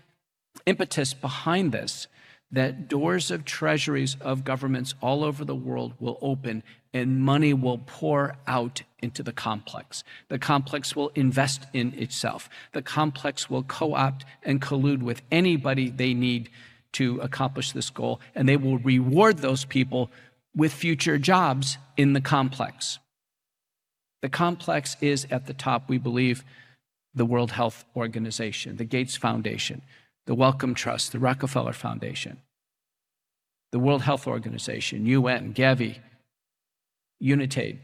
impetus behind this, that doors of treasuries of governments all over the world will open and money will pour out into the complex. The complex will invest in itself. The complex will co opt and collude with anybody they need to accomplish this goal, and they will reward those people with future jobs in the complex. The complex is at the top, we believe, the World Health Organization, the Gates Foundation, the Wellcome Trust, the Rockefeller Foundation, the World Health Organization, UN, Gavi, UNITAID,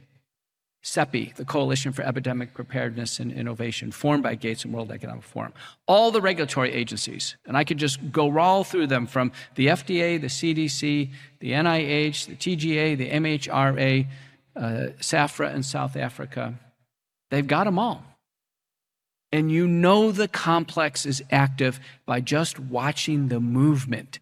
CEPI, the Coalition for Epidemic Preparedness and Innovation, formed by Gates and World Economic Forum. All the regulatory agencies, and I could just go all through them from the FDA, the CDC, the NIH, the TGA, the MHRA, uh, SAHPRA in South Africa, they've got them all. And you know the complex is active by just watching the movement.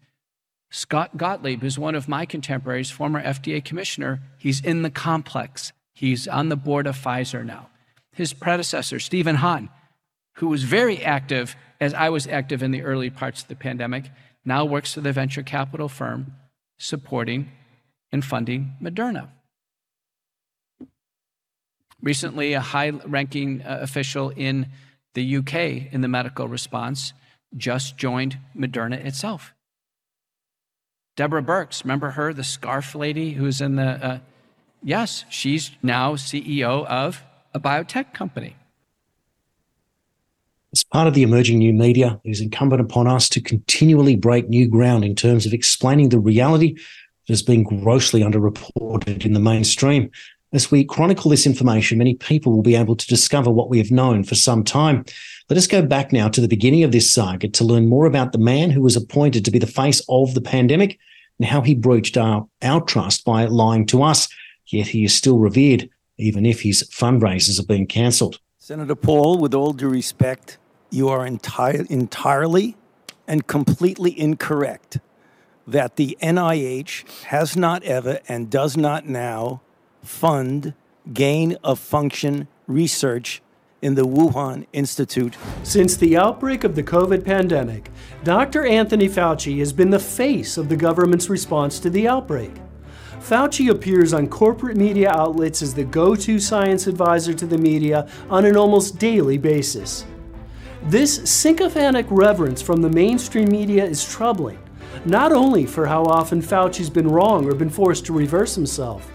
Scott Gottlieb, is one of my contemporaries, former FDA commissioner, he's in the complex. He's on the board of Pfizer now. His predecessor, Stephen Hahn, who was very active as I was active in the early parts of the pandemic, now works for the venture capital firm supporting and funding Moderna. Recently, a high ranking uh, official in the UK in the medical response just joined Moderna itself. Deborah Birx, remember her, the scarf lady who's in the. Uh, yes, she's now CEO of a biotech company. As part of the emerging new media, it is incumbent upon us to continually break new ground in terms of explaining the reality that has been grossly underreported in the mainstream. As we chronicle this information, many people will be able to discover what we have known for some time. Let us go back now to the beginning of this saga to learn more about the man who was appointed to be the face of the pandemic and how he breached our, our trust by lying to us. Yet he is still revered, even if his fundraisers are being cancelled. Senator Paul, with all due respect, you are entire, entirely and completely incorrect that the NIH has not ever and does not now fund gain of function research in the Wuhan Institute. Since the outbreak of the COVID pandemic, Dr. Anthony Fauci has been the face of the government's response to the outbreak. Fauci appears on corporate media outlets as the go to science advisor to the media on an almost daily basis. This sycophantic reverence from the mainstream media is troubling, not only for how often Fauci's been wrong or been forced to reverse himself,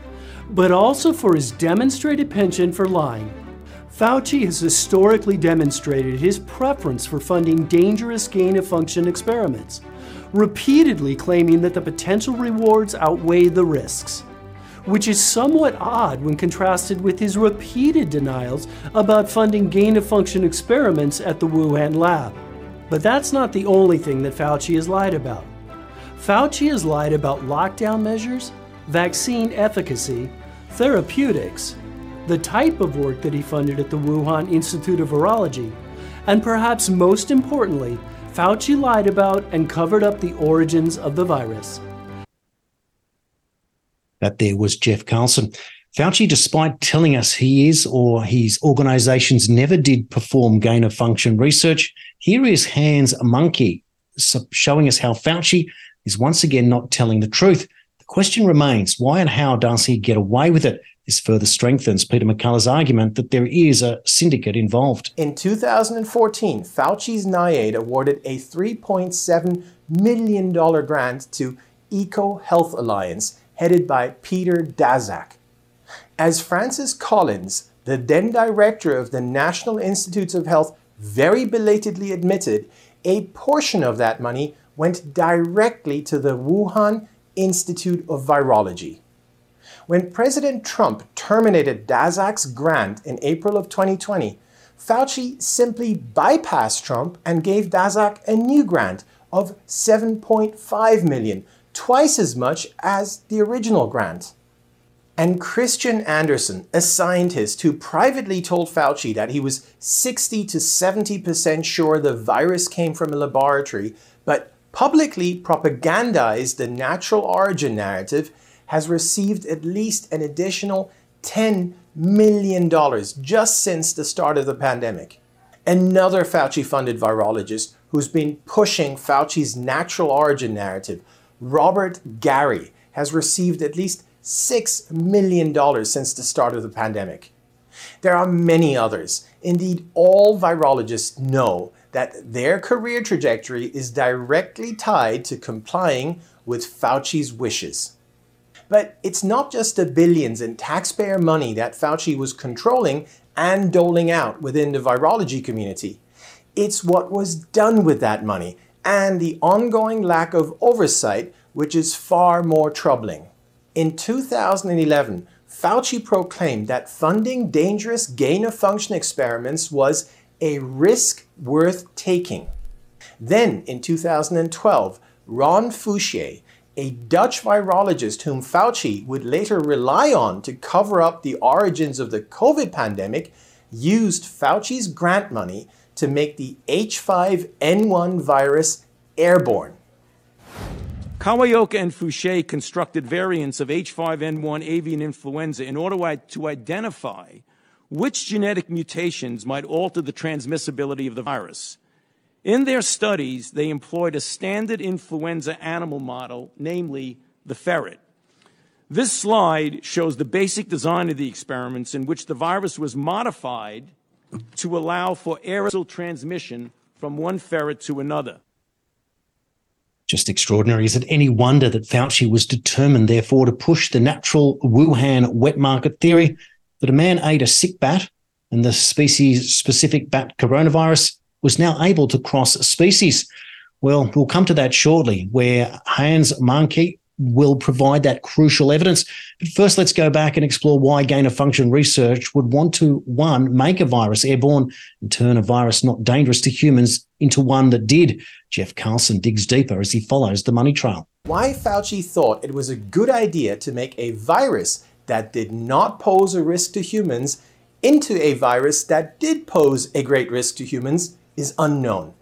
but also for his demonstrated penchant for lying. Fauci has historically demonstrated his preference for funding dangerous gain of function experiments, repeatedly claiming that the potential rewards outweigh the risks which is somewhat odd when contrasted with his repeated denials about funding gain of function experiments at the Wuhan lab. But that's not the only thing that Fauci has lied about. Fauci has lied about lockdown measures, vaccine efficacy, therapeutics, the type of work that he funded at the Wuhan Institute of Virology, and perhaps most importantly, Fauci lied about and covered up the origins of the virus. That there was Jeff Carlson. Fauci, despite telling us he is or his organizations never did perform gain of function research, here is Hans Mahnke showing us how Fauci is once again not telling the truth. Question remains why and how does he get away with it? This further strengthens Peter McCullough's argument that there is a syndicate involved. In 2014, Fauci's NIAID awarded a $3.7 million grant to Eco Health Alliance headed by Peter Daszak. As Francis Collins, the then director of the National Institutes of Health, very belatedly admitted, a portion of that money went directly to the Wuhan Institute of Virology. When President Trump terminated Daszak's grant in April of 2020, Fauci simply bypassed Trump and gave Daszak a new grant of 7.5 million twice as much as the original grant. And Kristian Andersen, a scientist who privately told Fauci that he was 60 to 70% sure the virus came from a laboratory, but publicly propagandized the natural origin narrative, has received at least an additional $10 million just since the start of the pandemic. Another Fauci funded virologist who's been pushing Fauci's natural origin narrative Robert Garry, has received at least $6 million since the start of the pandemic. There are many others. Indeed, all virologists know that their career trajectory is directly tied to complying with Fauci's wishes. But it's not just the billions in taxpayer money that Fauci was controlling and doling out within the virology community. It's what was done with that money and the ongoing lack of oversight, which is far more troubling. In 2011, Fauci proclaimed that funding dangerous gain of function experiments was a risk worth taking. Then, in 2012, Ron Fouchier, a Dutch virologist whom Fauci would later rely on to cover up the origins of the COVID pandemic, used Fauci's grant money to make the H5N1 virus airborne. Kawaoka and Fouchier constructed variants of H5N1 avian influenza in order to identify which genetic mutations might alter the transmissibility of the virus. In their studies, they employed a standard influenza animal model, namely the ferret. This slide shows the basic design of the experiments in which the virus was modified to allow for aerosol transmission from one ferret to another. Just extraordinary. Is it any wonder that Fauci was determined, therefore, to push the natural Wuhan wet market theory that a man ate a sick bat and the species specific bat coronavirus was now able to cross species? Well, we'll come to that shortly, where Hans Mahnke will provide that crucial evidence. But first, let's go back and explore why gain of function research would want to, one, make a virus airborne and turn a virus not dangerous to humans into one that did. Jeff Carlson digs deeper as he follows the money trail. Why Fauci thought it was a good idea to make a virus that did not pose a risk to humans into a virus that did pose a great risk to humans is unknown.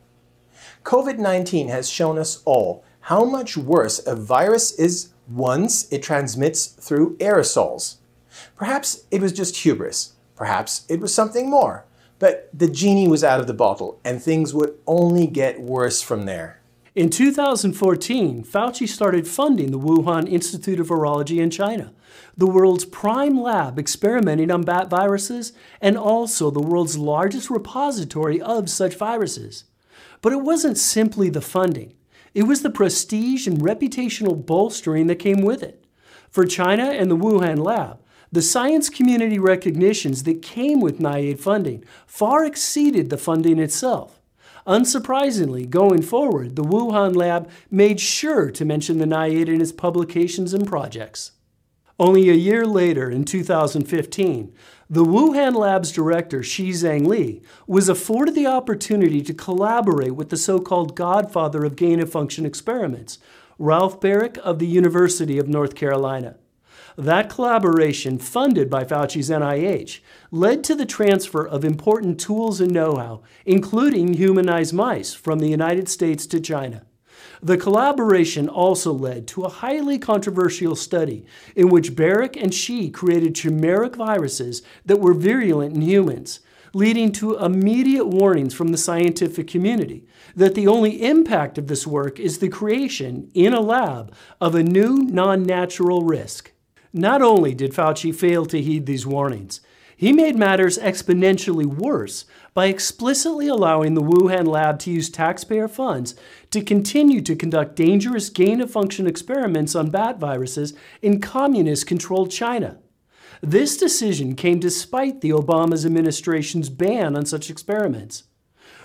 COVID 19 has shown us all how much worse a virus is once it transmits through aerosols. Perhaps it was just hubris. Perhaps it was something more. But the genie was out of the bottle, and things would only get worse from there. In 2014, Fauci started funding the Wuhan Institute of Virology in China, the world's prime lab experimenting on bat viruses and also the world's largest repository of such viruses. But it wasn't simply the funding. It was the prestige and reputational bolstering that came with it. For China and the Wuhan lab, the science community recognitions that came with NIAID funding far exceeded the funding itself. Unsurprisingly, going forward, the Wuhan lab made sure to mention the NIAID in its publications and projects. Only a year later, in 2015, the Wuhan Lab's director, Shi Zhengli, was afforded the opportunity to collaborate with the so called godfather of gain of function experiments, Ralph Baric of the University of North Carolina. That collaboration, funded by Fauci's NIH, led to the transfer of important tools and know how, including humanized mice, from the United States to China. The collaboration also led to a highly controversial study in which Baric and Shi created chimeric viruses that were virulent in humans, leading to immediate warnings from the scientific community that the only impact of this work is the creation, in a lab, of a new non natural risk. Not only did Fauci fail to heed these warnings, he made matters exponentially worse by explicitly allowing the Wuhan lab to use taxpayer funds to continue to conduct dangerous gain of function experiments on bat viruses in communist controlled China. This decision came despite the Obama's administration's ban on such experiments.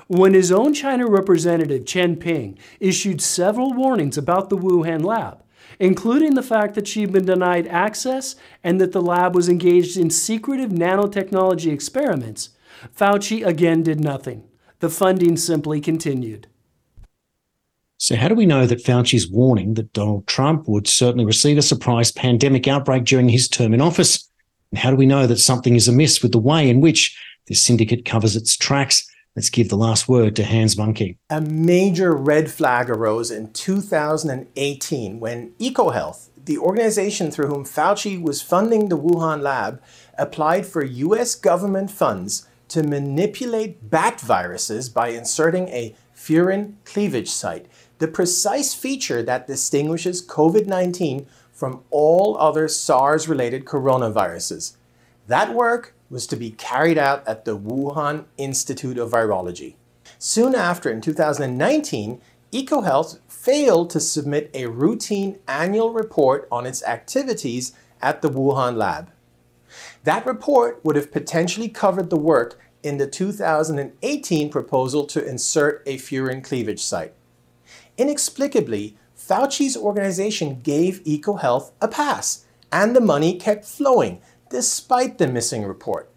When his own China representative Chen Ping issued several warnings about the Wuhan lab, including the fact that she'd been denied access and that the lab was engaged in secretive nanotechnology experiments, Fauci again did nothing. The funding simply continued. So, how do we know that Fauci's warning that Donald Trump would certainly receive a surprise pandemic outbreak during his term in office? And how do we know that something is amiss with the way in which this syndicate covers its tracks? Let's give the last word to Hans Mahnke. A major red flag arose in 2018 when EcoHealth, the organization through whom Fauci was funding the Wuhan lab, applied for US government funds to manipulate bat viruses by inserting a furin cleavage site, the precise feature that distinguishes COVID 19 from all other SARS related coronaviruses. That work was to be carried out at the Wuhan Institute of Virology. Soon after, in 2019, EcoHealth failed to submit a routine annual report on its activities at the Wuhan lab. That report would have potentially covered the work in the 2018 proposal to insert a furin cleavage site. Inexplicably, Fauci's organization gave EcoHealth a pass, and the money kept flowing despite the missing report.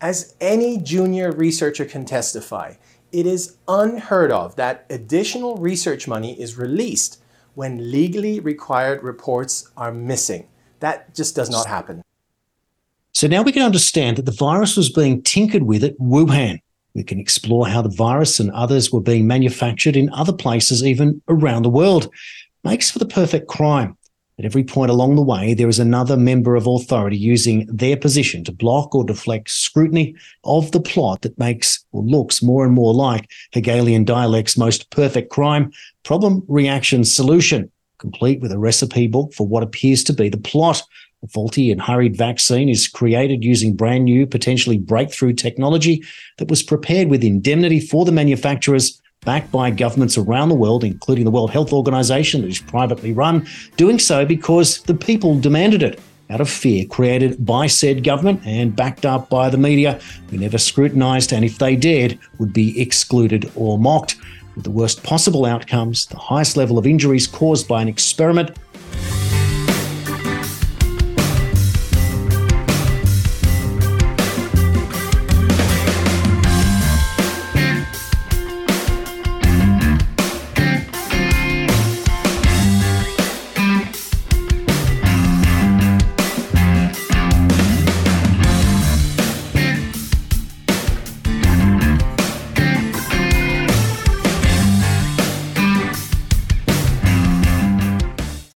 As any junior researcher can testify, it is unheard of that additional research money is released when legally required reports are missing. That just does not happen. So now we can understand that the virus was being tinkered with at Wuhan. We can explore how the virus and others were being manufactured in other places, even around the world. Makes for the perfect crime. At every point along the way, there is another member of authority using their position to block or deflect scrutiny of the plot that makes or looks more and more like Hegelian dialect's most perfect crime problem, reaction, solution, complete with a recipe book for what appears to be the plot. A faulty and hurried vaccine is created using brand new, potentially breakthrough technology that was prepared with indemnity for the manufacturers backed by governments around the world, including the World Health Organization, that is privately run, doing so because the people demanded it out of fear created by said government and backed up by the media, who never scrutinised and, if they dared, would be excluded or mocked. With the worst possible outcomes, the highest level of injuries caused by an experiment